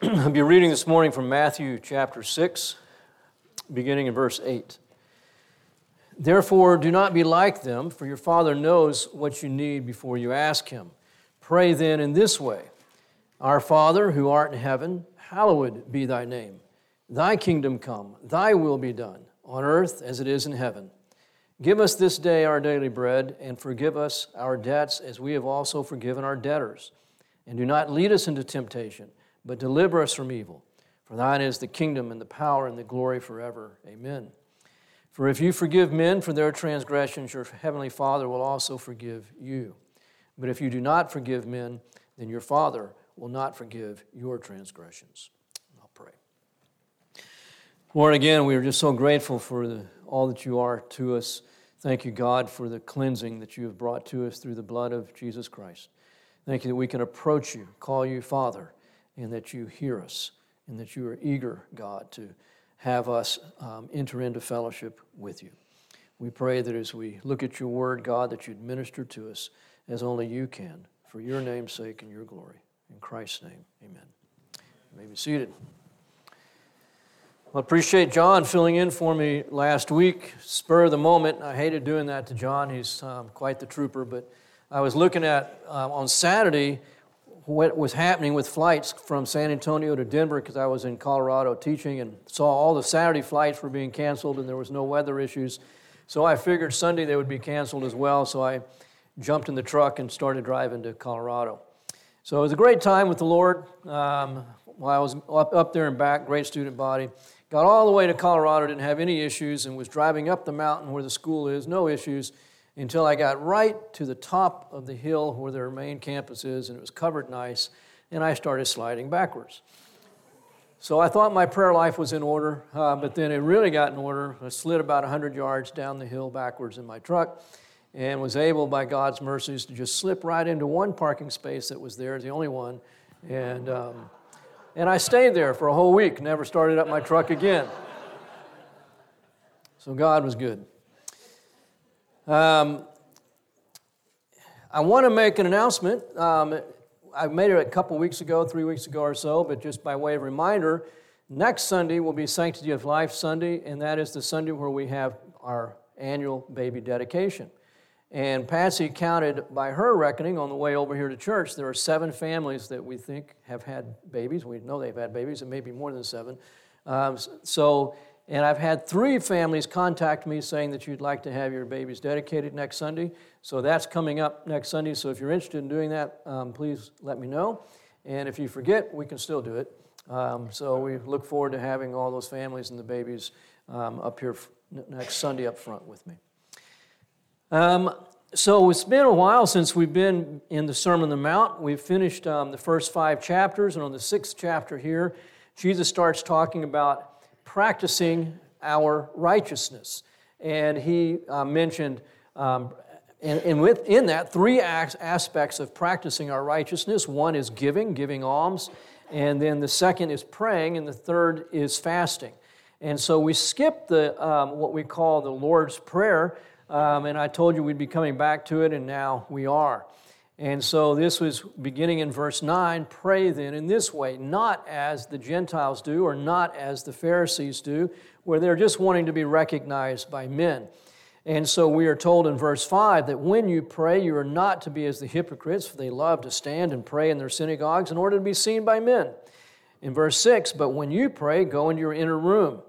I'll be reading this morning from Matthew chapter 6, beginning in verse 8. Therefore, do not be like them, for your Father knows what you need before you ask Him. Pray then in this way Our Father, who art in heaven, hallowed be thy name. Thy kingdom come, thy will be done, on earth as it is in heaven. Give us this day our daily bread, and forgive us our debts as we have also forgiven our debtors. And do not lead us into temptation, but deliver us from evil. For thine is the kingdom and the power and the glory forever. Amen. For if you forgive men for their transgressions, your heavenly Father will also forgive you. But if you do not forgive men, then your Father will not forgive your transgressions. I'll pray. Lord, again, we are just so grateful for the, all that you are to us. Thank you, God, for the cleansing that you have brought to us through the blood of Jesus Christ. Thank you that we can approach you, call you Father, and that you hear us, and that you are eager, God, to have us um, enter into fellowship with you. We pray that as we look at your word, God, that you'd minister to us as only you can, for your name's sake and your glory. In Christ's name, amen. You may be seated. I appreciate John filling in for me last week, spur of the moment. I hated doing that to John. He's um, quite the trooper. But I was looking at um, on Saturday what was happening with flights from San Antonio to Denver because I was in Colorado teaching and saw all the Saturday flights were being canceled and there was no weather issues. So I figured Sunday they would be canceled as well. So I jumped in the truck and started driving to Colorado. So it was a great time with the Lord. Um, while I was up, up there and back, great student body. Got all the way to Colorado, didn't have any issues, and was driving up the mountain where the school is, no issues, until I got right to the top of the hill where their main campus is, and it was covered nice, and I started sliding backwards. So I thought my prayer life was in order, uh, but then it really got in order. I slid about 100 yards down the hill backwards in my truck and was able, by God's mercies, to just slip right into one parking space that was there, the only one. And um, and I stayed there for a whole week, never started up my truck again. So God was good. Um, I want to make an announcement. Um, I made it a couple weeks ago, three weeks ago or so, but just by way of reminder, next Sunday will be Sanctity of Life Sunday, and that is the Sunday where we have our annual baby dedication. And Patsy counted by her reckoning on the way over here to church, there are seven families that we think have had babies. We know they've had babies, and maybe more than seven. Um, so, and I've had three families contact me saying that you'd like to have your babies dedicated next Sunday. So that's coming up next Sunday. So if you're interested in doing that, um, please let me know. And if you forget, we can still do it. Um, so we look forward to having all those families and the babies um, up here next Sunday up front with me. Um, so it's been a while since we've been in the Sermon on the Mount. We've finished um, the first five chapters, and on the sixth chapter here, Jesus starts talking about practicing our righteousness. And he uh, mentioned, um, and, and, within that, three aspects of practicing our righteousness. One is giving, giving alms, and then the second is praying, and the third is fasting. And so we skipped the um, what we call the Lord's Prayer um, and I told you we'd be coming back to it, and now we are. And so this was beginning in verse 9 pray then in this way, not as the Gentiles do or not as the Pharisees do, where they're just wanting to be recognized by men. And so we are told in verse 5 that when you pray, you are not to be as the hypocrites, for they love to stand and pray in their synagogues in order to be seen by men. In verse 6, but when you pray, go into your inner room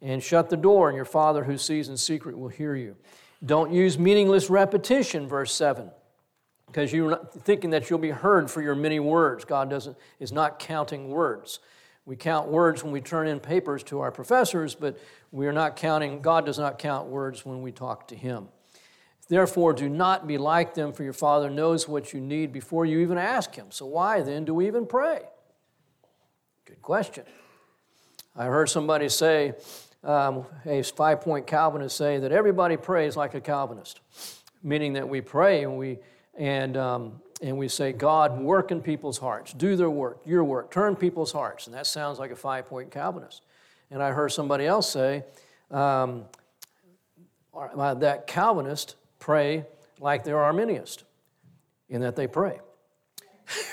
and shut the door, and your Father who sees in secret will hear you. Don't use meaningless repetition, verse 7, because you're thinking that you'll be heard for your many words. God doesn't, is not counting words. We count words when we turn in papers to our professors, but we are not counting, God does not count words when we talk to Him. Therefore, do not be like them, for your Father knows what you need before you even ask Him. So, why then do we even pray? Good question. I heard somebody say, um, a five point Calvinist say that everybody prays like a Calvinist, meaning that we pray and we, and, um, and we say, God, work in people's hearts, do their work, your work, turn people's hearts. And that sounds like a five point Calvinist. And I heard somebody else say um, uh, that Calvinists pray like they're Arminians, in that they pray.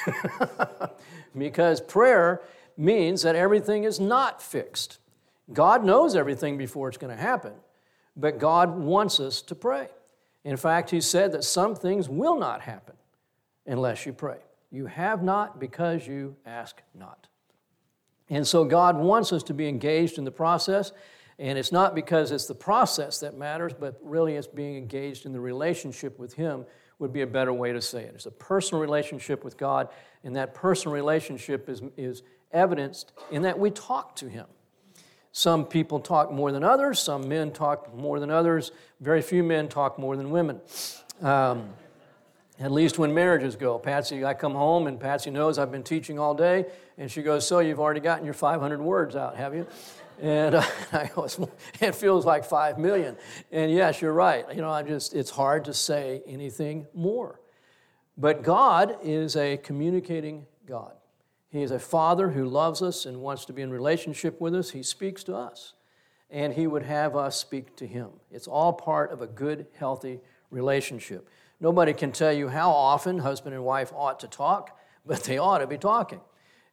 because prayer means that everything is not fixed. God knows everything before it's going to happen, but God wants us to pray. In fact, He said that some things will not happen unless you pray. You have not because you ask not. And so God wants us to be engaged in the process. And it's not because it's the process that matters, but really it's being engaged in the relationship with Him, would be a better way to say it. It's a personal relationship with God, and that personal relationship is, is evidenced in that we talk to Him. Some people talk more than others, some men talk more than others, very few men talk more than women. Um, at least when marriages go. Patsy, I come home and Patsy knows I've been teaching all day, and she goes, So you've already gotten your 500 words out, have you? And uh, I go, It feels like 5 million. And yes, you're right. You know, I just, it's hard to say anything more. But God is a communicating God. He is a father who loves us and wants to be in relationship with us. He speaks to us, and He would have us speak to Him. It's all part of a good, healthy relationship. Nobody can tell you how often husband and wife ought to talk, but they ought to be talking.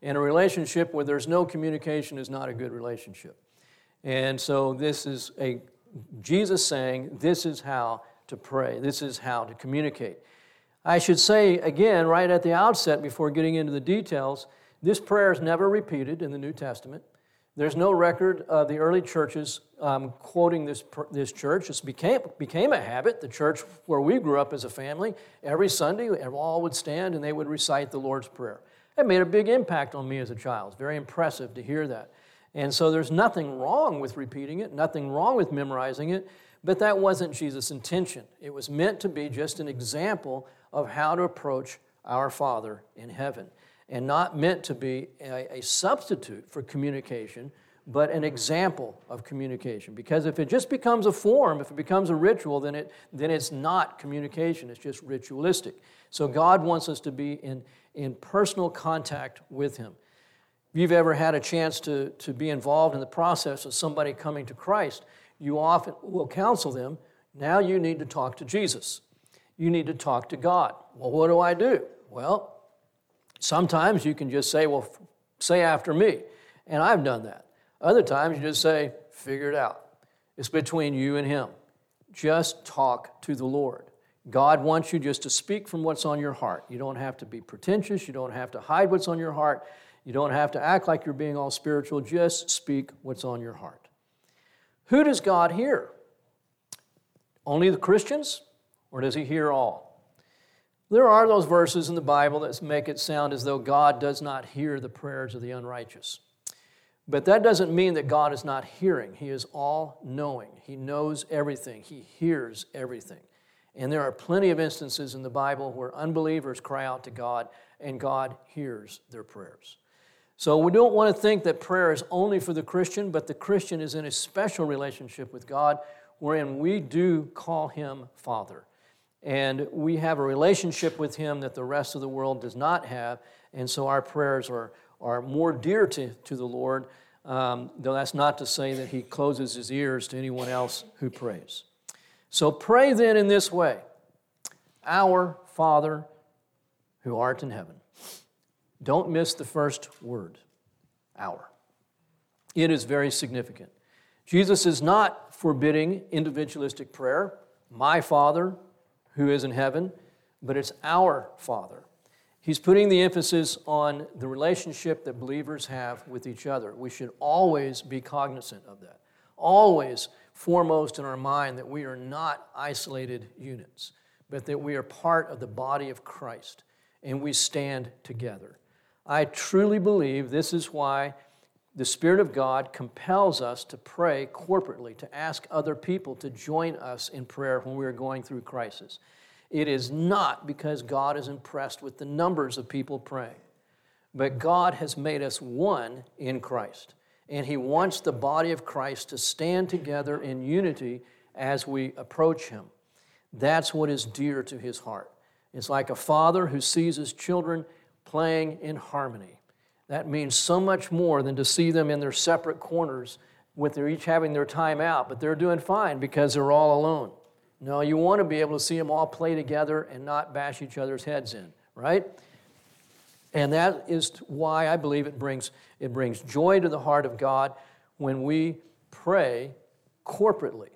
And a relationship where there's no communication is not a good relationship. And so this is a Jesus saying, this is how to pray. This is how to communicate. I should say again, right at the outset, before getting into the details, this prayer is never repeated in the New Testament. There's no record of the early churches um, quoting this, this church. It became, became a habit. The church where we grew up as a family, every Sunday, all would stand and they would recite the Lord's Prayer. It made a big impact on me as a child. It's very impressive to hear that. And so there's nothing wrong with repeating it, nothing wrong with memorizing it, but that wasn't Jesus' intention. It was meant to be just an example of how to approach our Father in heaven and not meant to be a, a, substitute for communication, but an mm-hmm. example of communication. Because if it just becomes a form, if it becomes a ritual, then, it, then it's not communication, it's just ritualistic. So God wants us to be in, in personal contact with Him. If you've ever had a chance to, to be involved in the process of somebody coming to Christ, you often will counsel them. Now you need to talk to Jesus. You need to talk to God. Well, what do I do? Well, Sometimes you can just say, well, say after me. And I've done that. Other times you just say, figure it out. It's between you and Him. Just talk to the Lord. God wants you just to speak from what's on your heart. You don't have to be pretentious. You don't have to hide what's on your heart. You don't have to act like you're being all spiritual. Just speak what's on your heart. Who does God hear? Only the Christians, or does He hear all? There are those verses in the Bible that make it sound as though God does not hear the prayers of the unrighteous. But that doesn't mean that God is not hearing. He is all knowing. He knows everything, He hears everything. And there are plenty of instances in the Bible where unbelievers cry out to God and God hears their prayers. So we don't want to think that prayer is only for the Christian, but the Christian is in a special relationship with God wherein we do call Him Father. And we have a relationship with Him that the rest of the world does not have. And so our prayers are, are more dear to, to the Lord, um, though that's not to say that He closes His ears to anyone else who prays. So pray then in this way Our Father who art in heaven. Don't miss the first word, our. It is very significant. Jesus is not forbidding individualistic prayer. My Father, who is in heaven, but it's our Father. He's putting the emphasis on the relationship that believers have with each other. We should always be cognizant of that. Always foremost in our mind that we are not isolated units, but that we are part of the body of Christ and we stand together. I truly believe this is why the Spirit of God compels us to pray corporately, to ask other people to join us in prayer when we are going through crisis. It is not because God is impressed with the numbers of people praying, but God has made us one in Christ. And He wants the body of Christ to stand together in unity as we approach Him. That's what is dear to His heart. It's like a father who sees his children playing in harmony. That means so much more than to see them in their separate corners with their each having their time out, but they're doing fine because they're all alone. No, you want to be able to see them all play together and not bash each other's heads in, right? And that is why I believe it brings, it brings joy to the heart of God when we pray corporately,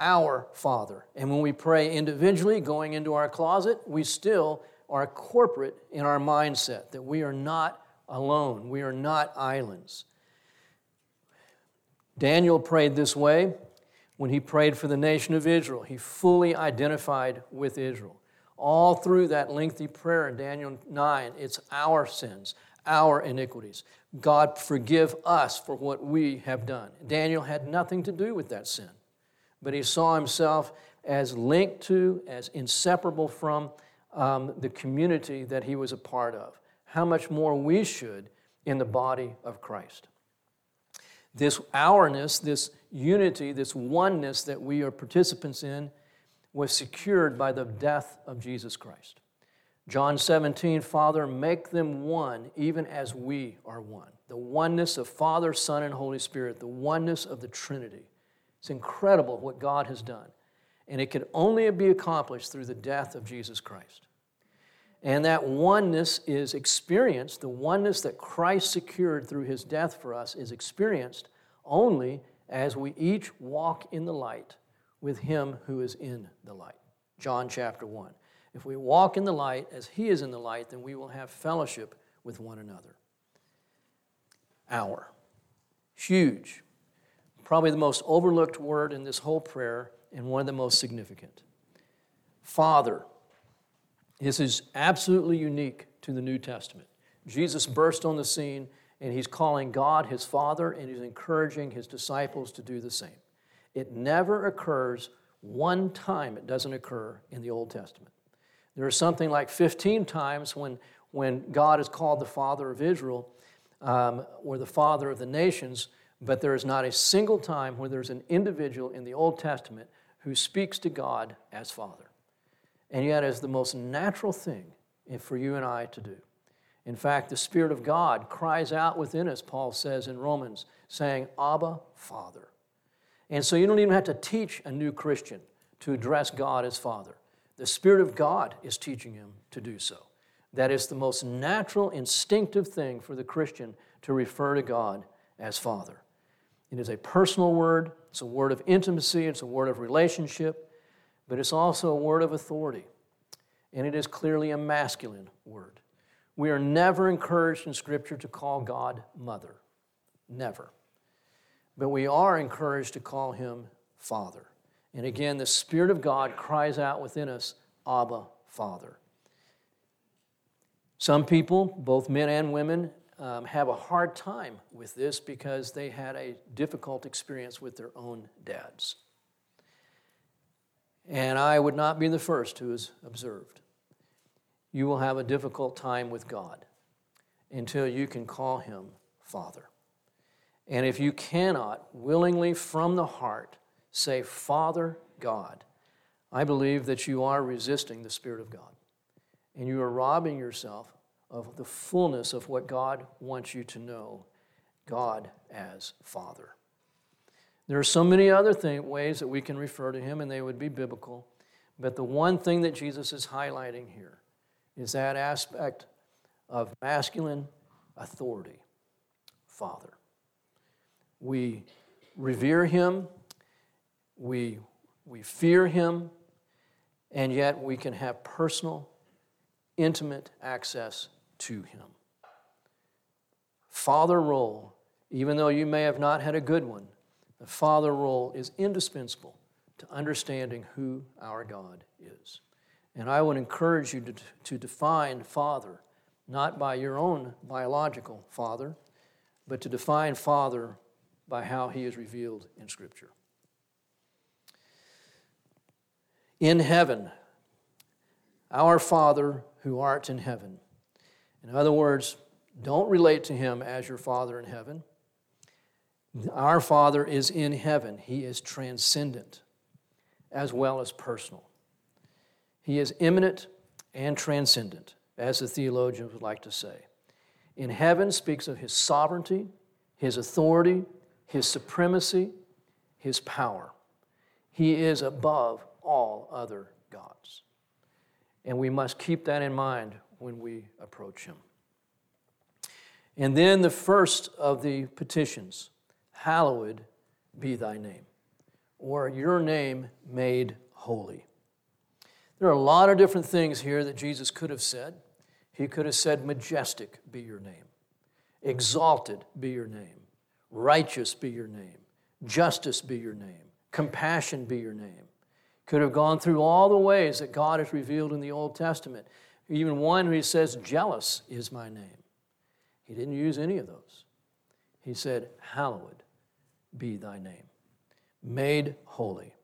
our Father. And when we pray individually, going into our closet, we still are corporate in our mindset that we are not alone, we are not islands. Daniel prayed this way when he prayed for the nation of Israel. He fully identified with Israel. All through that lengthy prayer in Daniel 9, it's our sins, our iniquities. God, forgive us for what we have done. Daniel had nothing to do with that sin, but he saw himself as linked to, as inseparable from um, the community that he was a part of. How much more we should in the body of Christ. This ourness, this unity, this oneness that we are participants in, was secured by the death of Jesus Christ. John 17, Father, make them one, even as we are one. The oneness of Father, Son, and Holy Spirit, the oneness of the Trinity. It's incredible what God has done. And it can only be accomplished through the death of Jesus Christ. And that oneness is experienced, the oneness that Christ secured through his death for us is experienced only as we each walk in the light with him who is in the light. John chapter 1. If we walk in the light as he is in the light, then we will have fellowship with one another. Our. Huge. Probably the most overlooked word in this whole prayer and one of the most significant. Father. This is absolutely unique to the New Testament. Jesus burst on the scene and he's calling God his Father and he's encouraging his disciples to do the same. It never occurs one time, it doesn't occur in the Old Testament. There are something like 15 times when, when God is called the Father of Israel um, or the Father of the nations, but there is not a single time where there's an individual in the Old Testament who speaks to God as Father. And yet, it's the most natural thing for you and I to do. In fact, the Spirit of God cries out within us, Paul says in Romans, saying, Abba, Father. And so you don't even have to teach a new Christian to address God as Father. The Spirit of God is teaching him to do so. That is the most natural, instinctive thing for the Christian to refer to God as Father. It is a personal word, it's a word of intimacy, it's a word of relationship but it's also a word of authority. And it is clearly a masculine word. We are never encouraged in Scripture to call God mother. Never. But we are encouraged to call him Father. And again, the Spirit of God cries out within us, Abba, Father. Some people, both men and women, um, have a hard time with this because they had a difficult experience with their own dads. And I would not be the first who is observed. You will have a difficult time with God until you can call him Father. And if you cannot willingly from the heart say, Father God, I believe that you are resisting the Spirit of God. And you are robbing yourself of the fullness of what God wants you to know God as Father. There are so many other thing, ways that we can refer to him, and they would be biblical. But the one thing that Jesus is highlighting here is that aspect of masculine authority Father. We revere him, we, we fear him, and yet we can have personal, intimate access to him. Father role, even though you may have not had a good one, the father role is indispensable to understanding who our God is. And I would encourage you to, to define father not by your own biological father, but to define father by how he is revealed in Scripture. In heaven, our Father who art in heaven. In other words, don't relate to him as your Father in heaven. Our Father is in heaven, He is transcendent as well as personal. He is immanent and transcendent, as the theologians would like to say. In heaven speaks of His sovereignty, His authority, His supremacy, His power. He is above all other gods. And we must keep that in mind when we approach Him. And then the first of the petitions Hallowed be thy name, or your name made holy. There are a lot of different things here that Jesus could have said. He could have said, Majestic be your name, exalted be your name, righteous be your name, justice be your name, compassion be your name. Could have gone through all the ways that God has revealed in the Old Testament. Even one who says, Jealous is my name. He didn't use any of those. He said, Hallowed be thy name, made holy.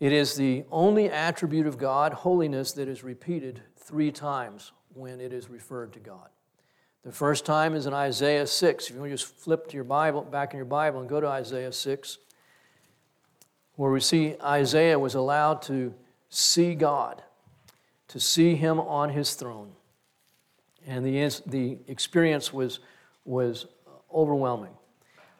It is the only attribute of God, holiness, that is repeated three times when it is referred to God. The first time is in Isaiah 6. If you want to just flip to your Bible, back in your Bible and go to Isaiah 6, where we see Isaiah was allowed to see God, to see him on his throne. And the, the experience was, was overwhelming.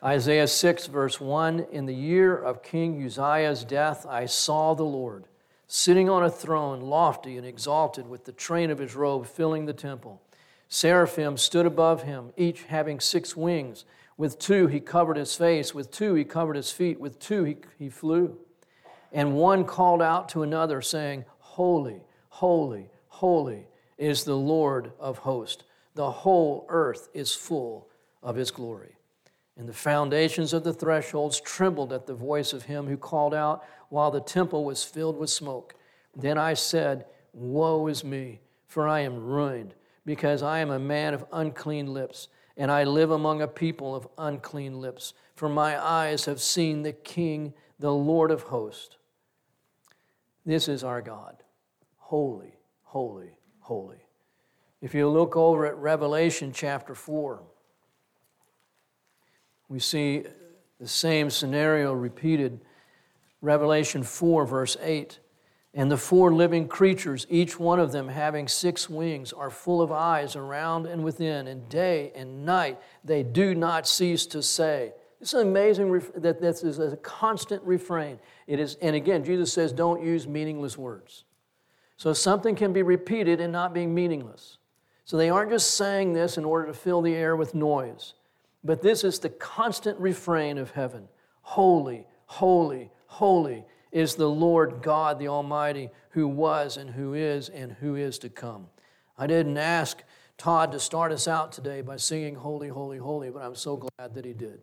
Isaiah 6, verse 1 In the year of King Uzziah's death, I saw the Lord sitting on a throne, lofty and exalted, with the train of his robe filling the temple. Seraphim stood above him, each having six wings. With two he covered his face, with two he covered his feet, with two he, he flew. And one called out to another, saying, Holy, holy, holy is the Lord of hosts. The whole earth is full of his glory. And the foundations of the thresholds trembled at the voice of him who called out while the temple was filled with smoke. Then I said, Woe is me, for I am ruined, because I am a man of unclean lips, and I live among a people of unclean lips. For my eyes have seen the King, the Lord of hosts. This is our God. Holy, holy, holy. If you look over at Revelation chapter 4, we see the same scenario repeated. Revelation 4, verse 8. And the four living creatures, each one of them having six wings, are full of eyes around and within, and day and night they do not cease to say. It's amazing that this is a constant refrain. It is, and again, Jesus says, don't use meaningless words. So something can be repeated and not being meaningless. So they aren't just saying this in order to fill the air with noise. But this is the constant refrain of heaven Holy, holy, holy is the Lord God the Almighty, who was and who is and who is to come. I didn't ask Todd to start us out today by singing Holy, Holy, Holy, but I'm so glad that he did.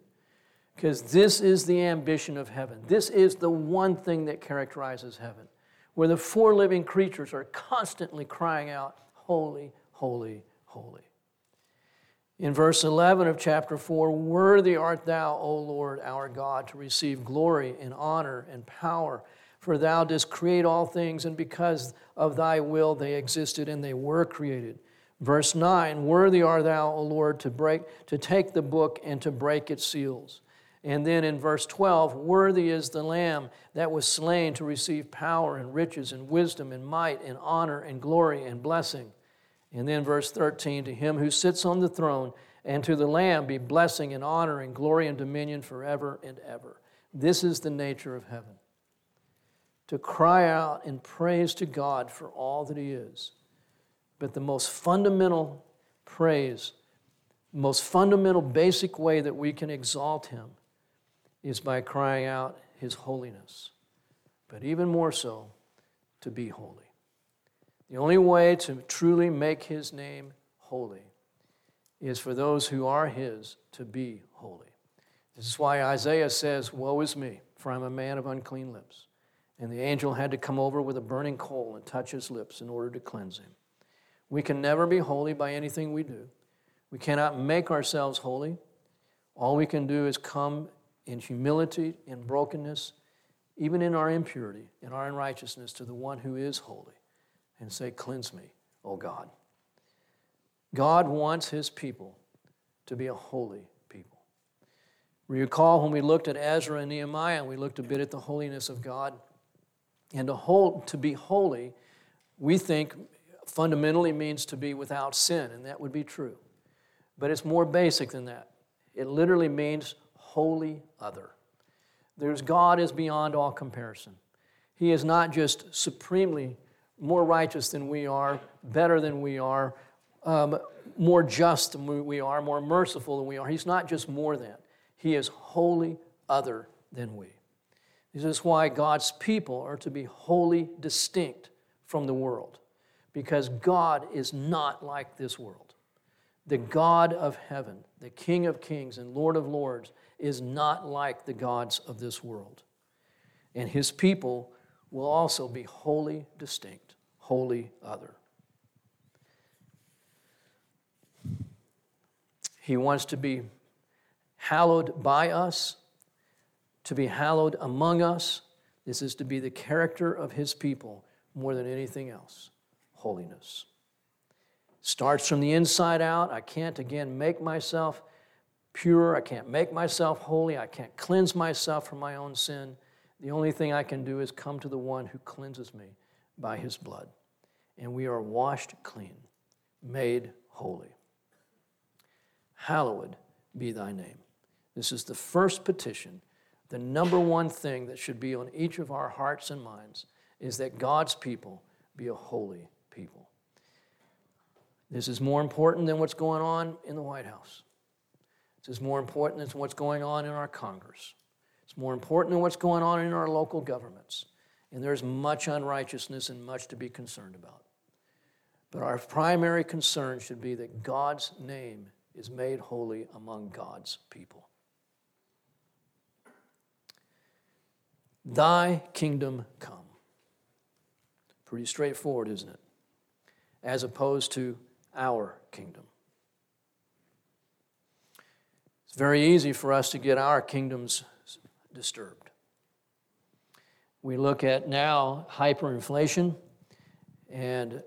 Because this is the ambition of heaven. This is the one thing that characterizes heaven, where the four living creatures are constantly crying out, Holy, Holy, Holy. In verse 11 of chapter 4, worthy art thou, O Lord our God, to receive glory and honor and power. For thou didst create all things, and because of thy will they existed and they were created. Verse 9, worthy art thou, O Lord, to break, to take the book and to break its seals. And then in verse 12, worthy is the Lamb that was slain to receive power and riches and wisdom and might and honor and glory and blessing. And then verse 13 to him who sits on the throne and to the Lamb be blessing and honor and glory and dominion forever and ever. This is the nature of heaven. To cry out in praise to God for all that He is. But the most fundamental praise, most fundamental, basic way that we can exalt Him is by crying out His holiness. But even more so, to be holy. The only way to truly make his name holy is for those who are his to be holy. This is why Isaiah says, Woe is me, for I'm a man of unclean lips. And the angel had to come over with a burning coal and touch his lips in order to cleanse him. We can never be holy by anything we do. We cannot make ourselves holy. All we can do is come in humility, in brokenness, even in our impurity, in our unrighteousness, to the one who is holy and say, Cleanse me, O God. God wants his people to be a holy people. Recall when we looked at Ezra and Nehemiah, and we looked a bit at the holiness of God. And to, hold, to be holy, we think fundamentally means to be without sin, and that would be true. But it's more basic than that. It literally means wholly other. There's God is beyond all comparison. He is not just supremely more righteous than we are, better than we are, um, more just than we are, more merciful than we are. He's not just more than, He is wholly other than we. This is why God's people are to be wholly distinct from the world, because God is not like this world. The God of heaven, the King of kings and Lord of lords, is not like the gods of this world. And his people will also be wholly distinct, wholly other. He wants to be hallowed by us, to be hallowed among us. This is to be the character of his people more than anything else holiness. Starts from the inside out. I can't, again, make myself pure. I can't make myself holy. I can't cleanse myself from my own sin. The only thing I can do is come to the one who cleanses me by his blood. And we are washed clean, made holy. Hallowed be thy name. This is the first petition. The number one thing that should be on each of our hearts and minds is that God's people be a holy people. This is more important than what's going on in the White House. This is more important than what's going on in our Congress. It's more important than what's going on in our local governments. And there's much unrighteousness and much to be concerned about. But our primary concern should be that God's name is made holy among God's people. Thy kingdom come. Pretty straightforward, isn't it? As opposed to our kingdom. It's very easy for us to get our kingdoms disturbed. We look at now hyperinflation, and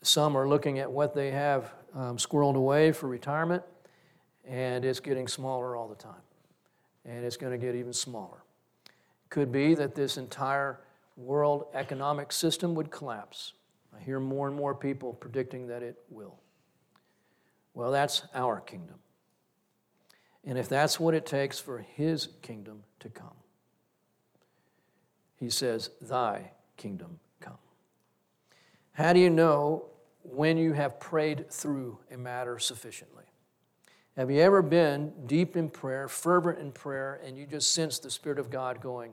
some are looking at what they have um, squirreled away for retirement, and it's getting smaller all the time. And it's going to get even smaller. Could be that this entire world economic system would collapse. I hear more and more people predicting that it will. Well, that's our kingdom. And if that's what it takes for his kingdom to come, he says, Thy kingdom come. How do you know when you have prayed through a matter sufficiently. Have you ever been deep in prayer, fervent in prayer, and you just sense the Spirit of God going,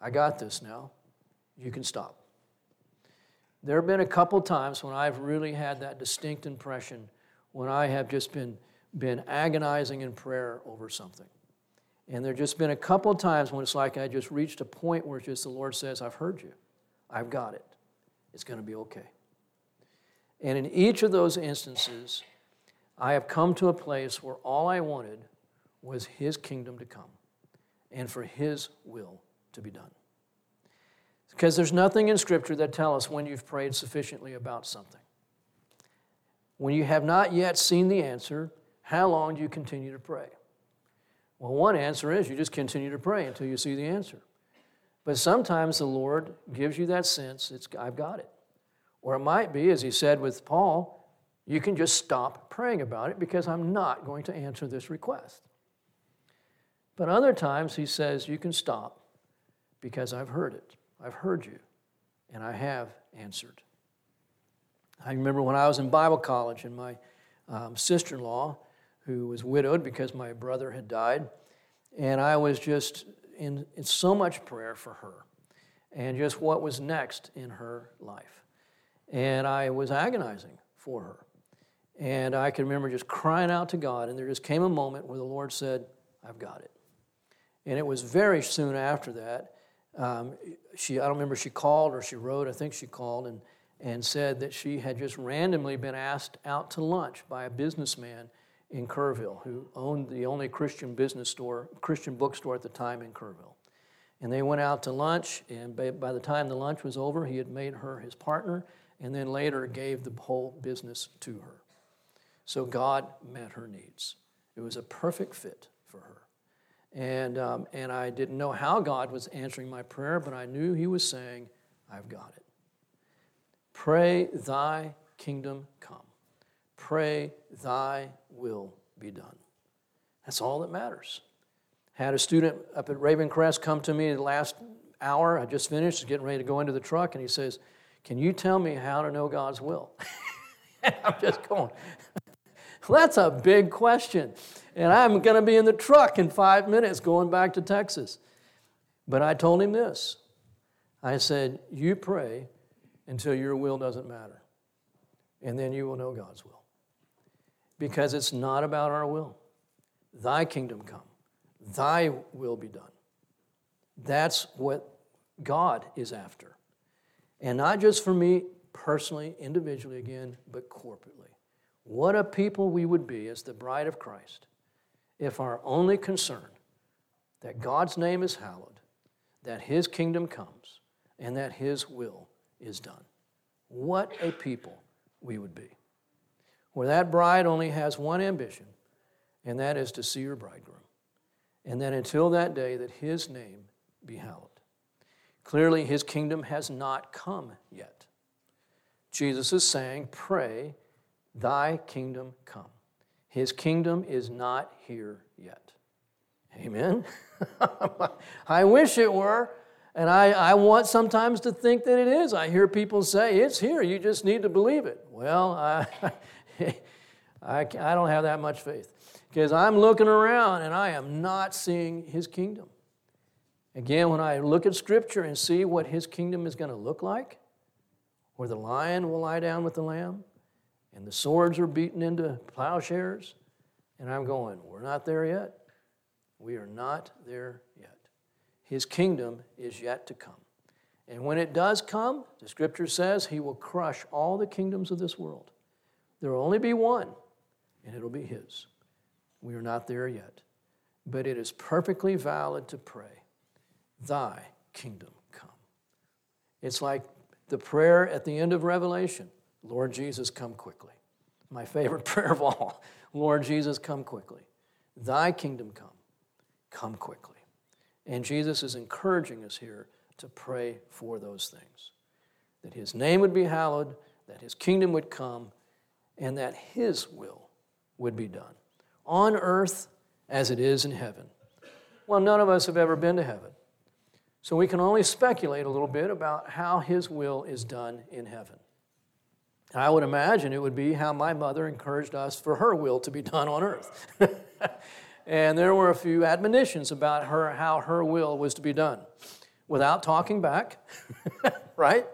I got this now, you can stop? There have been a couple times when I've really had that distinct impression when I have just been, been agonizing in prayer over something. And there just been a couple times when it's like I just reached a point where just the Lord says, I've heard you. I've got it. It's going to be okay. And in each of those instances, I have come to a place where all I wanted was His kingdom to come and for His will to be done. Because there's nothing in Scripture that tells us when you've prayed sufficiently about something. When you have not yet seen the answer, how long do you continue to pray? Well, one answer is you just continue to pray until you see the answer. But sometimes the Lord gives you that sense, it's, I've got it. Or it might be, as he said with Paul, you can just stop praying about it because I'm not going to answer this request. But other times he says, you can stop because I've heard it. I've heard you, and I have answered. I remember when I was in Bible college, and my um, sister in law, who was widowed because my brother had died, and I was just in, in so much prayer for her and just what was next in her life. And I was agonizing for her. And I can remember just crying out to God, and there just came a moment where the Lord said, I've got it. And it was very soon after that. Um, she, I don't remember she called or she wrote, I think she called, and, and said that she had just randomly been asked out to lunch by a businessman in Kerrville who owned the only Christian business store, Christian bookstore at the time in Kerrville. And they went out to lunch, and by the time the lunch was over, he had made her his partner, and then later gave the whole business to her. So God met her needs. It was a perfect fit for her. And, um, and I didn't know how God was answering my prayer, but I knew He was saying, I've got it. Pray, Thy kingdom come. Pray, Thy will be done. That's all that matters. Had a student up at Ravencrest come to me the last hour. I just finished, getting ready to go into the truck, and he says, can you tell me how to know God's will? I'm just going, Well, that's a big question. And I'm going to be in the truck in five minutes going back to Texas. But I told him this I said, You pray until your will doesn't matter, and then you will know God's will. Because it's not about our will. Thy kingdom come, thy will be done. That's what God is after. And not just for me personally, individually again, but corporately. What a people we would be as the bride of Christ if our only concern that God's name is hallowed, that his kingdom comes, and that his will is done. What a people we would be. Where that bride only has one ambition, and that is to see her bridegroom. And then until that day, that his name be hallowed. Clearly, his kingdom has not come yet. Jesus is saying, Pray, thy kingdom come. His kingdom is not here yet. Amen? I wish it were. And I, I want sometimes to think that it is. I hear people say, it's here, you just need to believe it. Well, I, I, I don't have that much faith because I'm looking around and I am not seeing his kingdom. Again, when I look at Scripture and see what his kingdom is going to look like, where the lion will lie down with the lamb, and the swords are beaten into plowshares, and I'm going, we're not there yet. We are not there yet. His kingdom is yet to come. And when it does come, the scripture says he will crush all the kingdoms of this world. There will only be one, and it'll be his. We are not there yet. But it is perfectly valid to pray, Thy kingdom come. It's like the prayer at the end of Revelation Lord Jesus, come quickly. My favorite prayer of all Lord Jesus, come quickly. Thy kingdom come. Come quickly. And Jesus is encouraging us here to pray for those things that his name would be hallowed, that his kingdom would come, and that his will would be done on earth as it is in heaven. Well, none of us have ever been to heaven. So we can only speculate a little bit about how his will is done in heaven. I would imagine it would be how my mother encouraged us for her will to be done on earth. and there were a few admonitions about her how her will was to be done without talking back, right?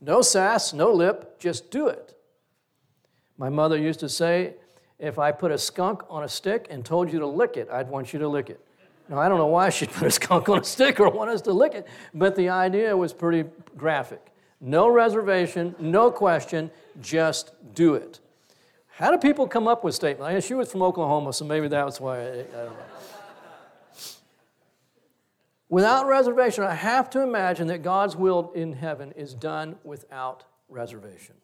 No sass, no lip, just do it. My mother used to say, if I put a skunk on a stick and told you to lick it, I'd want you to lick it. Now, I don't know why she'd put a skunk on a stick or want us to lick it, but the idea was pretty graphic. No reservation, no question, just do it. How do people come up with statements? I guess she was from Oklahoma, so maybe that's why. I, I don't know. Without reservation, I have to imagine that God's will in heaven is done without reservation.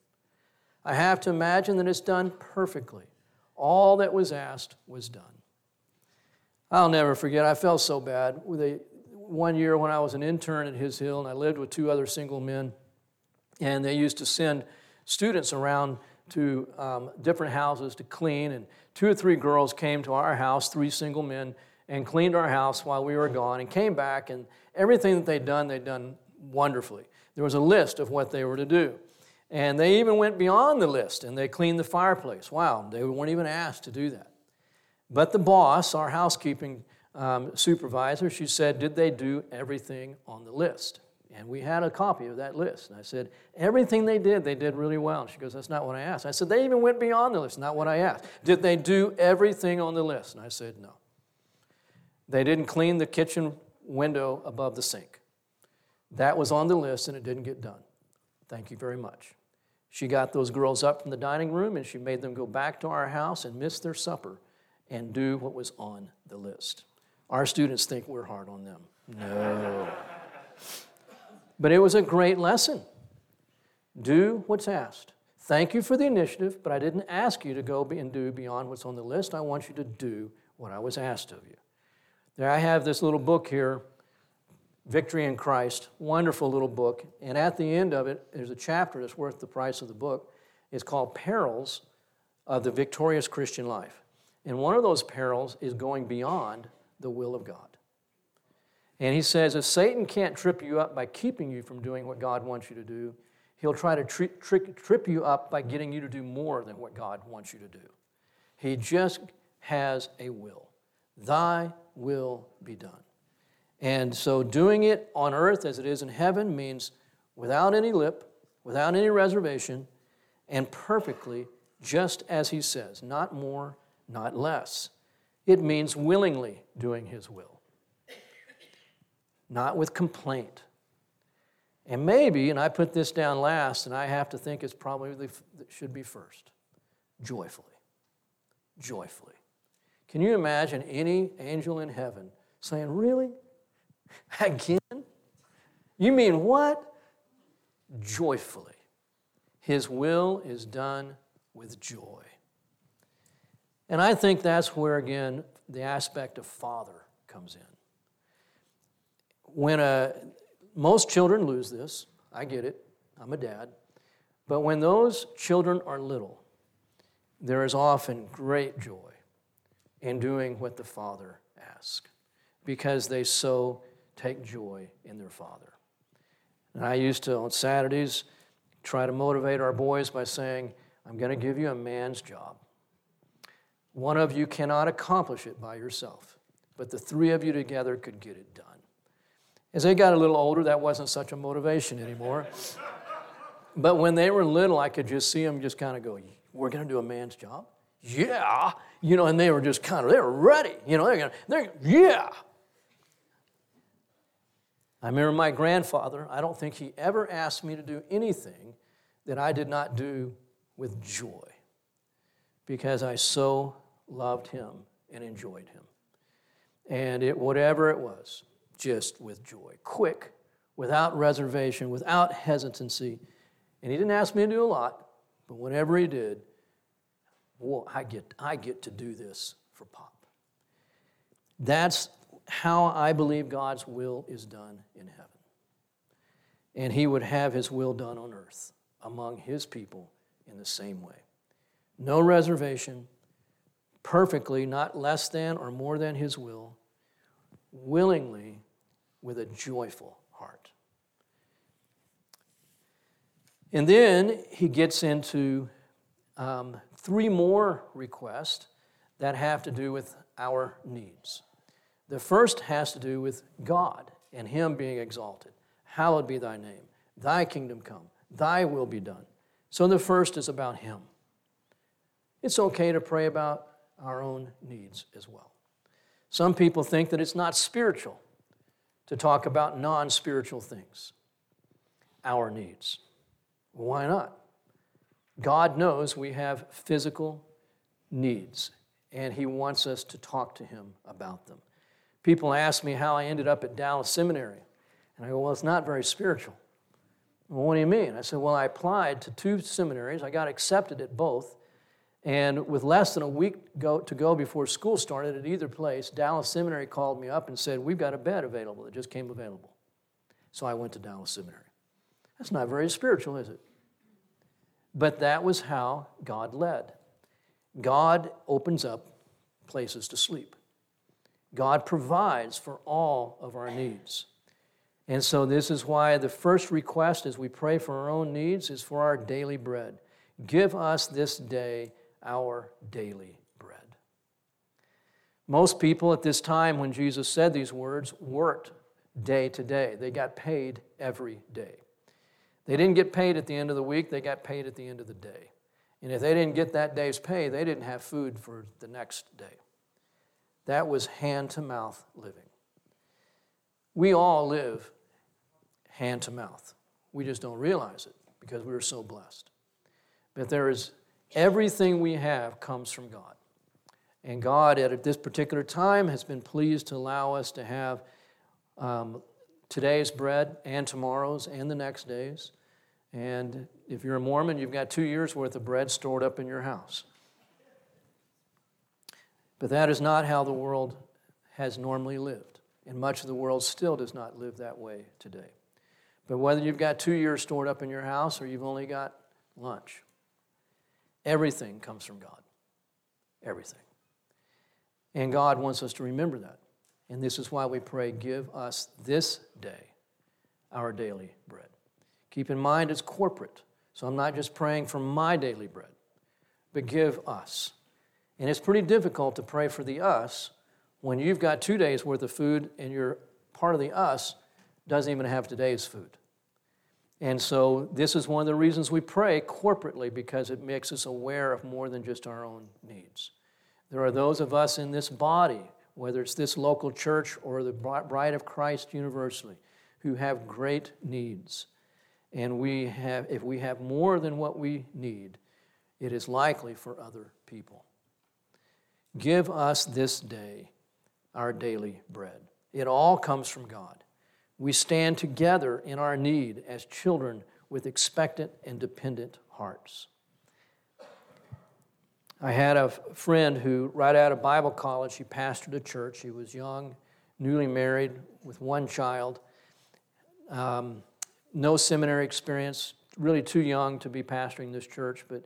I have to imagine that it's done perfectly. All that was asked was done. I'll never forget, I felt so bad. A, one year when I was an intern at His Hill, and I lived with two other single men, and they used to send students around to um, different houses to clean, and two or three girls came to our house, three single men, and cleaned our house while we were gone, and came back, and everything that they'd done, they'd done wonderfully. There was a list of what they were to do. And they even went beyond the list and they cleaned the fireplace. Wow, they weren't even asked to do that. But the boss, our housekeeping um, supervisor, she said, Did they do everything on the list? And we had a copy of that list. And I said, Everything they did, they did really well. And she goes, That's not what I asked. I said, They even went beyond the list, not what I asked. Did they do everything on the list? And I said, No. They didn't clean the kitchen window above the sink. That was on the list and it didn't get done. Thank you very much. She got those girls up from the dining room and she made them go back to our house and miss their supper and do what was on the list. Our students think we're hard on them. No. But it was a great lesson. Do what's asked. Thank you for the initiative, but I didn't ask you to go and do beyond what's on the list. I want you to do what I was asked of you. There I have this little book here, Victory in Christ, wonderful little book. And at the end of it, there's a chapter that's worth the price of the book. It's called Perils of the Victorious Christian Life. And one of those perils is going beyond the will of God. And he says if Satan can't trip you up by keeping you from doing what God wants you to do, he'll try to tri- trick, trip you up by getting you to do more than what God wants you to do. He just has a will. Thy will be done. And so doing it on earth as it is in heaven means without any lip, without any reservation, and perfectly just as he says, not more, not less. It means willingly doing his will, not with complaint. And maybe, and I put this down last, and I have to think it's probably should be first joyfully. Joyfully. Can you imagine any angel in heaven saying, Really? Again? You mean what? Joyfully. His will is done with joy. And I think that's where, again, the aspect of father comes in. When a, most children lose this, I get it, I'm a dad. But when those children are little, there is often great joy in doing what the father asks because they so take joy in their father. And I used to, on Saturdays, try to motivate our boys by saying, I'm going to give you a man's job. One of you cannot accomplish it by yourself, but the three of you together could get it done. As they got a little older, that wasn't such a motivation anymore. but when they were little, I could just see them just kind of go, We're going to do a man's job? Yeah. You know, and they were just kind of, they were ready. You know, they're going to, they're, yeah. I remember my grandfather, I don't think he ever asked me to do anything that I did not do with joy because I so loved him and enjoyed him. And it, whatever it was, just with joy, quick, without reservation, without hesitancy. And he didn't ask me to do a lot, but whatever he did, well, I get, I get to do this for Pop. That's how I believe God's will is done in heaven. And he would have his will done on earth among his people in the same way. No reservation, perfectly, not less than or more than his will, willingly with a joyful heart. And then he gets into um, three more requests that have to do with our needs. The first has to do with God and Him being exalted. Hallowed be thy name. Thy kingdom come. Thy will be done. So the first is about Him. It's okay to pray about our own needs as well. Some people think that it's not spiritual to talk about non spiritual things, our needs. Why not? God knows we have physical needs, and He wants us to talk to Him about them. People ask me how I ended up at Dallas Seminary. And I go, well, it's not very spiritual. Well, what do you mean? I said, well, I applied to two seminaries. I got accepted at both. And with less than a week go, to go before school started at either place, Dallas Seminary called me up and said, We've got a bed available that just came available. So I went to Dallas Seminary. That's not very spiritual, is it? But that was how God led. God opens up places to sleep. God provides for all of our needs. And so, this is why the first request as we pray for our own needs is for our daily bread. Give us this day our daily bread. Most people at this time, when Jesus said these words, worked day to day. They got paid every day. They didn't get paid at the end of the week, they got paid at the end of the day. And if they didn't get that day's pay, they didn't have food for the next day. That was hand to mouth living. We all live hand to mouth. We just don't realize it because we are so blessed. But there is everything we have comes from God. And God, at this particular time, has been pleased to allow us to have um, today's bread and tomorrow's and the next day's. And if you're a Mormon, you've got two years' worth of bread stored up in your house. But that is not how the world has normally lived. And much of the world still does not live that way today. But whether you've got two years stored up in your house or you've only got lunch, everything comes from God. Everything. And God wants us to remember that. And this is why we pray, Give us this day our daily bread. Keep in mind it's corporate. So I'm not just praying for my daily bread, but give us. And it's pretty difficult to pray for the us when you've got two days worth of food and your part of the us doesn't even have today's food. And so, this is one of the reasons we pray corporately because it makes us aware of more than just our own needs. There are those of us in this body, whether it's this local church or the Bride of Christ universally, who have great needs. And we have, if we have more than what we need, it is likely for other people. Give us this day our daily bread. It all comes from God. We stand together in our need as children with expectant and dependent hearts. I had a friend who, right out of Bible college, he pastored a church. He was young, newly married, with one child, um, no seminary experience, really too young to be pastoring this church, but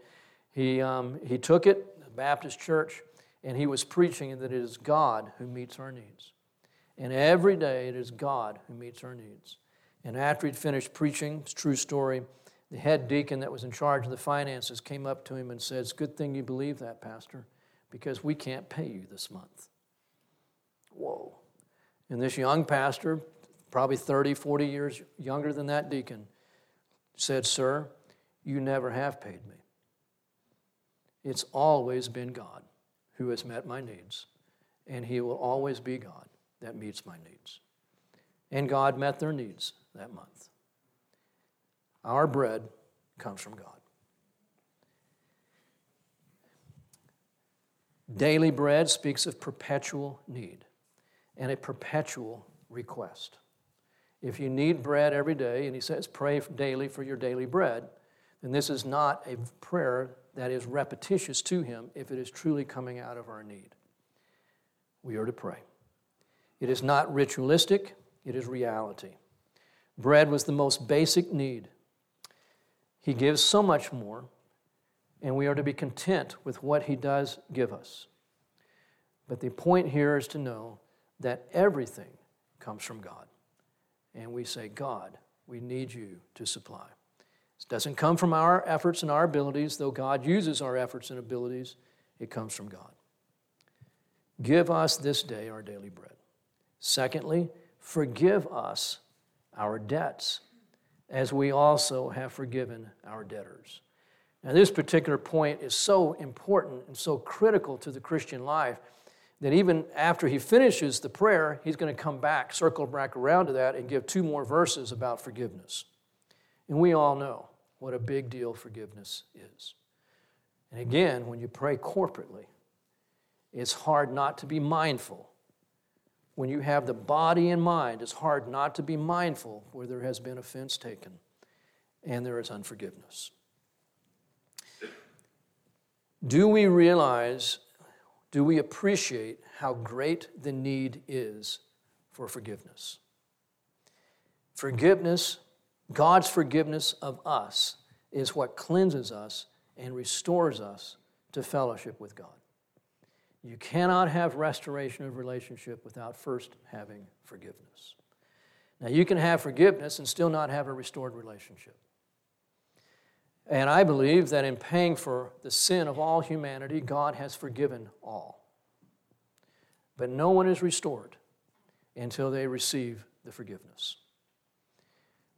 he, um, he took it, the Baptist church, and he was preaching that it is God who meets our needs. And every day it is God who meets our needs. And after he'd finished preaching, it's true story, the head deacon that was in charge of the finances came up to him and said, It's a good thing you believe that, Pastor, because we can't pay you this month. Whoa. And this young pastor, probably 30, 40 years younger than that deacon, said, Sir, you never have paid me. It's always been God who has met my needs, and He will always be God that meets my needs. And God met their needs that month. Our bread comes from God. Daily bread speaks of perpetual need and a perpetual request. If you need bread every day, and he says, pray daily for your daily bread, then this is not a prayer that is repetitious to him if it is truly coming out of our need. We are to pray. It is not ritualistic, it is reality. Bread was the most basic need. He gives so much more, and we are to be content with what He does give us. But the point here is to know that everything comes from God. And we say, God, we need you to supply. It doesn't come from our efforts and our abilities, though God uses our efforts and abilities, it comes from God. Give us this day our daily bread. Secondly, forgive us our debts, as we also have forgiven our debtors. Now, this particular point is so important and so critical to the Christian life that even after he finishes the prayer, he's going to come back, circle back around to that, and give two more verses about forgiveness. And we all know what a big deal forgiveness is. And again, when you pray corporately, it's hard not to be mindful when you have the body in mind, it's hard not to be mindful where there has been offense taken and there is unforgiveness. Do we realize, do we appreciate how great the need is for forgiveness? Forgiveness, God's forgiveness of us, is what cleanses us and restores us to fellowship with God. You cannot have restoration of relationship without first having forgiveness. Now, you can have forgiveness and still not have a restored relationship. And I believe that in paying for the sin of all humanity, God has forgiven all. But no one is restored until they receive the forgiveness.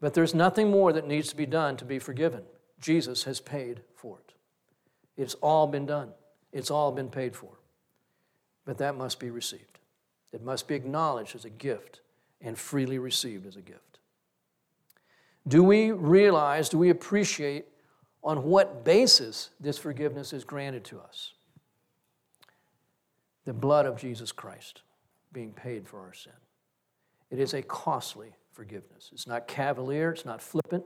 But there's nothing more that needs to be done to be forgiven. Jesus has paid for it. It's all been done, it's all been paid for but that must be received. It must be acknowledged as a gift and freely received as a gift. Do we realize, do we appreciate on what basis this forgiveness is granted to us? The blood of Jesus Christ being paid for our sin. It is a costly forgiveness. It's not cavalier, it's not flippant,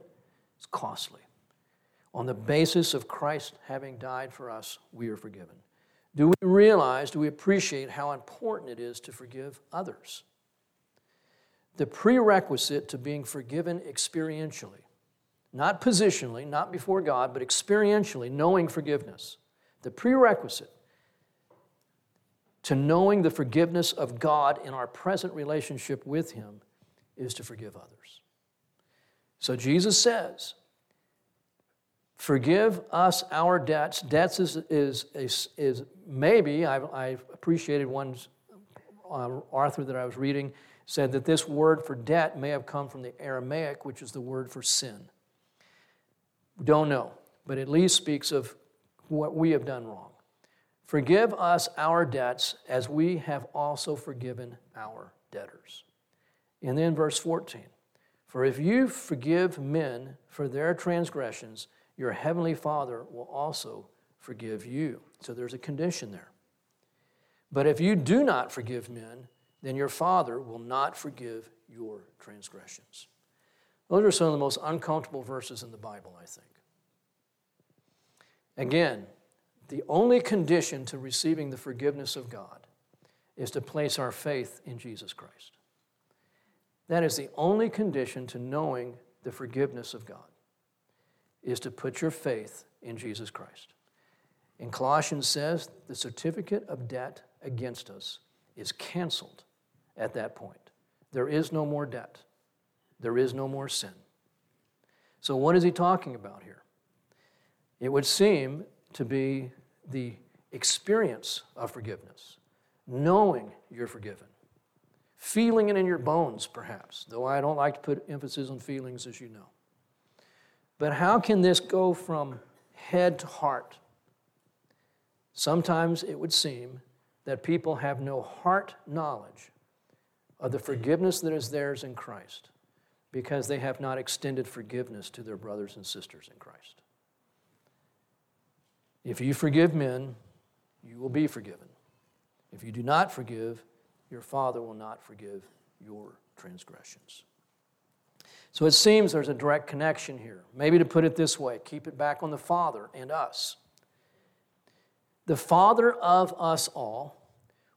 it's costly. On the basis of Christ having died for us, we are forgiven. Do we realize, do we appreciate how important it is to forgive others? The prerequisite to being forgiven experientially, not positionally, not before God, but experientially, knowing forgiveness. The prerequisite to knowing the forgiveness of God in our present relationship with Him is to forgive others. So Jesus says, Forgive us our debts. Debts is, is, is, is maybe, I, I appreciated one uh, author that I was reading said that this word for debt may have come from the Aramaic, which is the word for sin. Don't know, but at least speaks of what we have done wrong. Forgive us our debts as we have also forgiven our debtors. And then verse 14 For if you forgive men for their transgressions, your heavenly Father will also forgive you. So there's a condition there. But if you do not forgive men, then your Father will not forgive your transgressions. Those are some of the most uncomfortable verses in the Bible, I think. Again, the only condition to receiving the forgiveness of God is to place our faith in Jesus Christ. That is the only condition to knowing the forgiveness of God is to put your faith in Jesus Christ. And Colossians says the certificate of debt against us is canceled at that point. There is no more debt, there is no more sin. So, what is he talking about here? It would seem to be the experience of forgiveness, knowing you're forgiven, feeling it in your bones, perhaps, though I don't like to put emphasis on feelings, as you know. But how can this go from head to heart? Sometimes it would seem that people have no heart knowledge of the forgiveness that is theirs in Christ because they have not extended forgiveness to their brothers and sisters in Christ. If you forgive men, you will be forgiven. If you do not forgive, your Father will not forgive your transgressions. So it seems there's a direct connection here. Maybe to put it this way keep it back on the Father and us. The Father of us all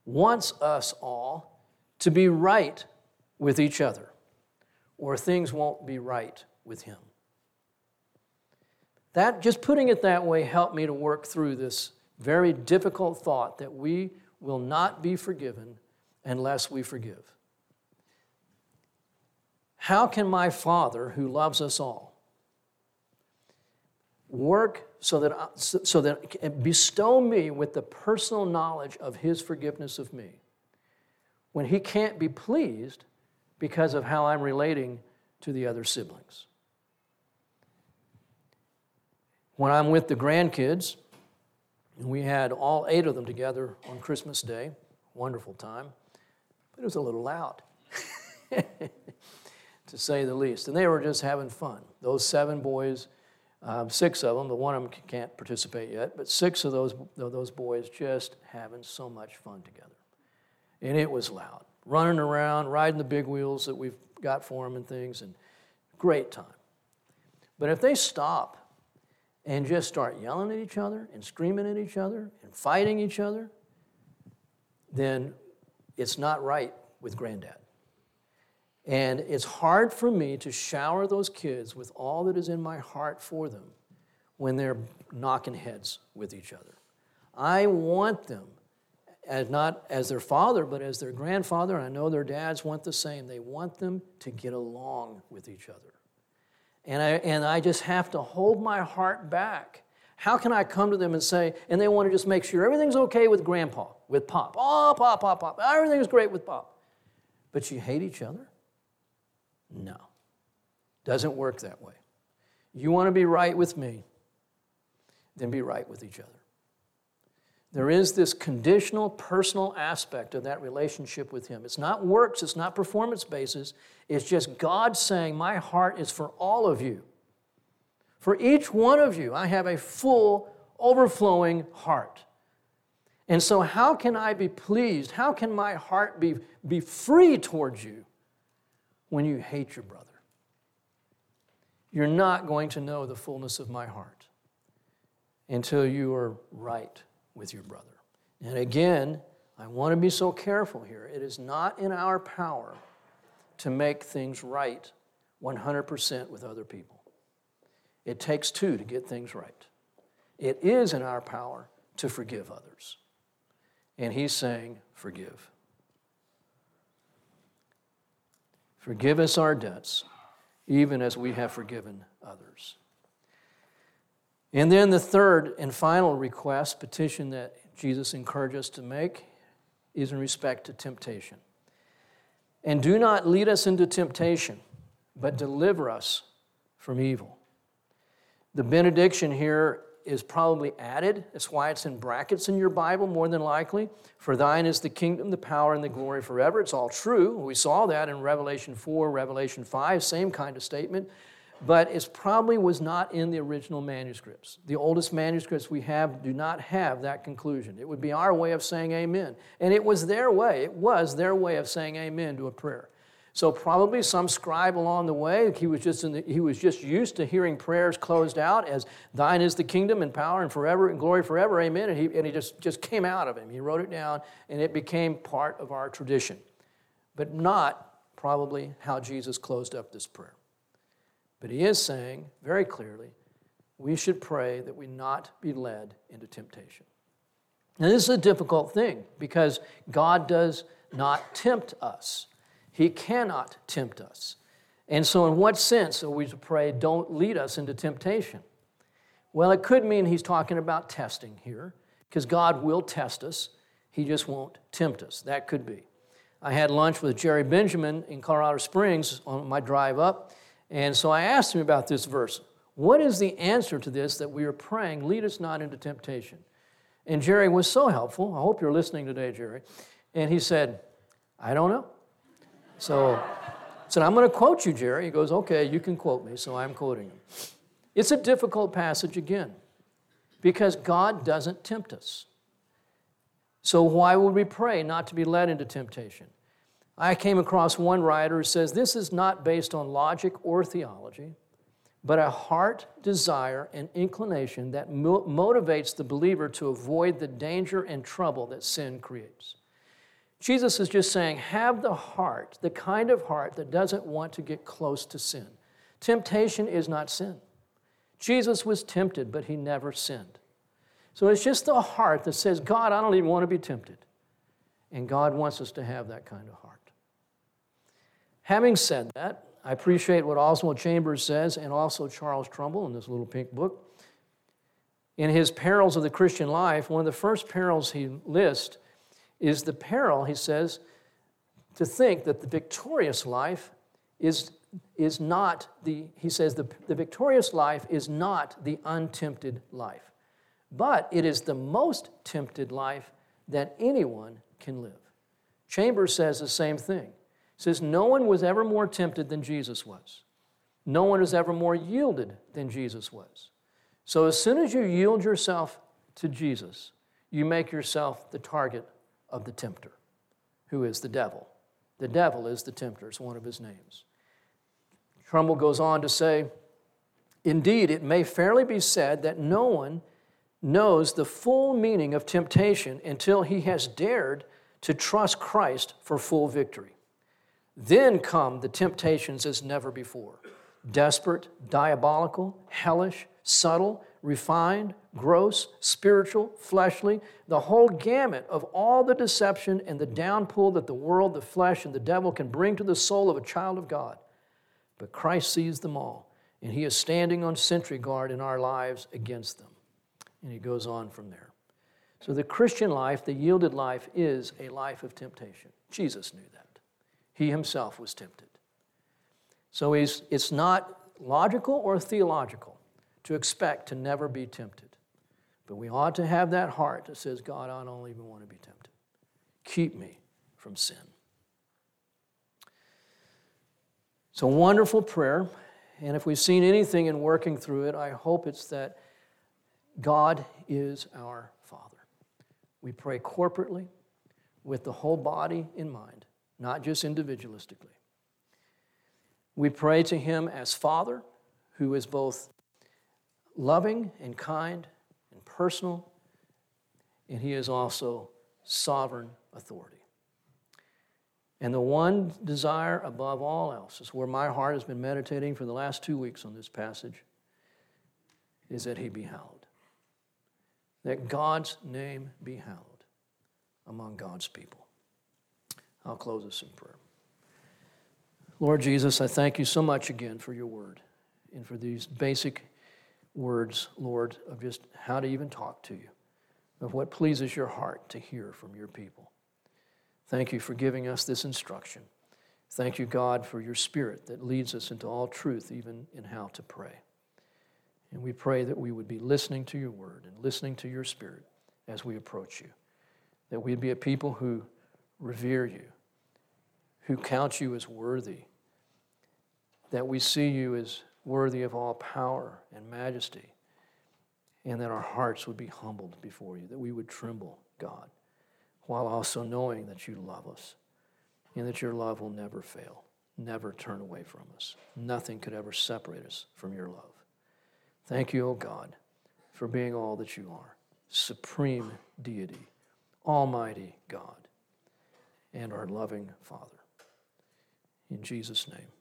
wants us all to be right with each other, or things won't be right with Him. That, just putting it that way, helped me to work through this very difficult thought that we will not be forgiven unless we forgive. How can my Father, who loves us all, work so that, so that bestow me with the personal knowledge of His forgiveness of me when He can't be pleased because of how I'm relating to the other siblings? When I'm with the grandkids, and we had all eight of them together on Christmas Day, wonderful time, but it was a little loud. to say the least. And they were just having fun. Those seven boys, um, six of them, but one of them can't participate yet, but six of those, those boys just having so much fun together. And it was loud. Running around, riding the big wheels that we've got for them and things, and great time. But if they stop and just start yelling at each other and screaming at each other and fighting each other, then it's not right with granddad. And it's hard for me to shower those kids with all that is in my heart for them when they're knocking heads with each other. I want them, as not as their father, but as their grandfather, and I know their dads want the same. They want them to get along with each other. And I, and I just have to hold my heart back. How can I come to them and say, and they want to just make sure everything's okay with grandpa, with pop. Oh, pop, pop, pop. Everything's great with pop. But you hate each other? No. Doesn't work that way. You want to be right with me, then be right with each other. There is this conditional, personal aspect of that relationship with Him. It's not works, it's not performance basis. It's just God saying, My heart is for all of you. For each one of you, I have a full, overflowing heart. And so, how can I be pleased? How can my heart be, be free towards you when you hate your brother. You're not going to know the fullness of my heart until you are right with your brother. And again, I want to be so careful here. It is not in our power to make things right 100% with other people. It takes two to get things right. It is in our power to forgive others. And he's saying, forgive. Forgive us our debts, even as we have forgiven others. And then the third and final request, petition that Jesus encouraged us to make, is in respect to temptation. And do not lead us into temptation, but deliver us from evil. The benediction here is probably added. That's why it's in brackets in your Bible, more than likely. For thine is the kingdom, the power, and the glory forever. It's all true. We saw that in Revelation 4, Revelation 5, same kind of statement. But it probably was not in the original manuscripts. The oldest manuscripts we have do not have that conclusion. It would be our way of saying amen. And it was their way, it was their way of saying amen to a prayer. So probably some scribe along the way, he was just the, he was just used to hearing prayers closed out as "Thine is the kingdom and power and forever and glory forever, Amen." And he and he just just came out of him. He wrote it down, and it became part of our tradition, but not probably how Jesus closed up this prayer. But he is saying very clearly, we should pray that we not be led into temptation. Now this is a difficult thing because God does not tempt us. He cannot tempt us. And so, in what sense are we to pray, don't lead us into temptation? Well, it could mean he's talking about testing here, because God will test us. He just won't tempt us. That could be. I had lunch with Jerry Benjamin in Colorado Springs on my drive up, and so I asked him about this verse. What is the answer to this that we are praying, lead us not into temptation? And Jerry was so helpful. I hope you're listening today, Jerry. And he said, I don't know. So said, I'm going to quote you, Jerry. He goes, Okay, you can quote me. So I'm quoting him. It's a difficult passage again because God doesn't tempt us. So why would we pray not to be led into temptation? I came across one writer who says this is not based on logic or theology, but a heart desire and inclination that mo- motivates the believer to avoid the danger and trouble that sin creates. Jesus is just saying, have the heart, the kind of heart that doesn't want to get close to sin. Temptation is not sin. Jesus was tempted, but he never sinned. So it's just the heart that says, God, I don't even want to be tempted. And God wants us to have that kind of heart. Having said that, I appreciate what Oswald Chambers says and also Charles Trumbull in this little pink book. In his Perils of the Christian Life, one of the first perils he lists is the peril, he says, to think that the victorious life is, is not the, he says, the, the victorious life is not the untempted life, but it is the most tempted life that anyone can live. Chambers says the same thing. He says, No one was ever more tempted than Jesus was. No one was ever more yielded than Jesus was. So as soon as you yield yourself to Jesus, you make yourself the target of the tempter, who is the devil. The devil is the tempter, it's one of his names. Trumbull goes on to say, Indeed, it may fairly be said that no one knows the full meaning of temptation until he has dared to trust Christ for full victory. Then come the temptations as never before desperate, diabolical, hellish, subtle, refined, gross, spiritual, fleshly, the whole gamut of all the deception and the downpour that the world, the flesh, and the devil can bring to the soul of a child of God. But Christ sees them all, and He is standing on sentry guard in our lives against them. And He goes on from there. So the Christian life, the yielded life, is a life of temptation. Jesus knew that. He Himself was tempted. So it's not logical or theological to expect to never be tempted. But we ought to have that heart that says, God, I don't even want to be tempted. Keep me from sin. It's a wonderful prayer. And if we've seen anything in working through it, I hope it's that God is our Father. We pray corporately with the whole body in mind, not just individualistically. We pray to Him as Father, who is both loving and kind personal, and He is also sovereign authority. And the one desire above all else is where my heart has been meditating for the last two weeks on this passage is that He be hallowed. That God's name be hallowed among God's people. I'll close this in prayer. Lord Jesus, I thank you so much again for your word and for these basic words, Lord, of just how to even talk to you, of what pleases your heart to hear from your people. Thank you for giving us this instruction. Thank you, God, for your spirit that leads us into all truth, even in how to pray. And we pray that we would be listening to your word and listening to your spirit as we approach you. That we'd be a people who revere you, who count you as worthy, that we see you as worthy of all power and majesty, and that our hearts would be humbled before you, that we would tremble, God, while also knowing that you love us and that your love will never fail, never turn away from us. Nothing could ever separate us from your love. Thank you, O oh God, for being all that you are supreme deity, almighty God, and our loving Father. In Jesus' name.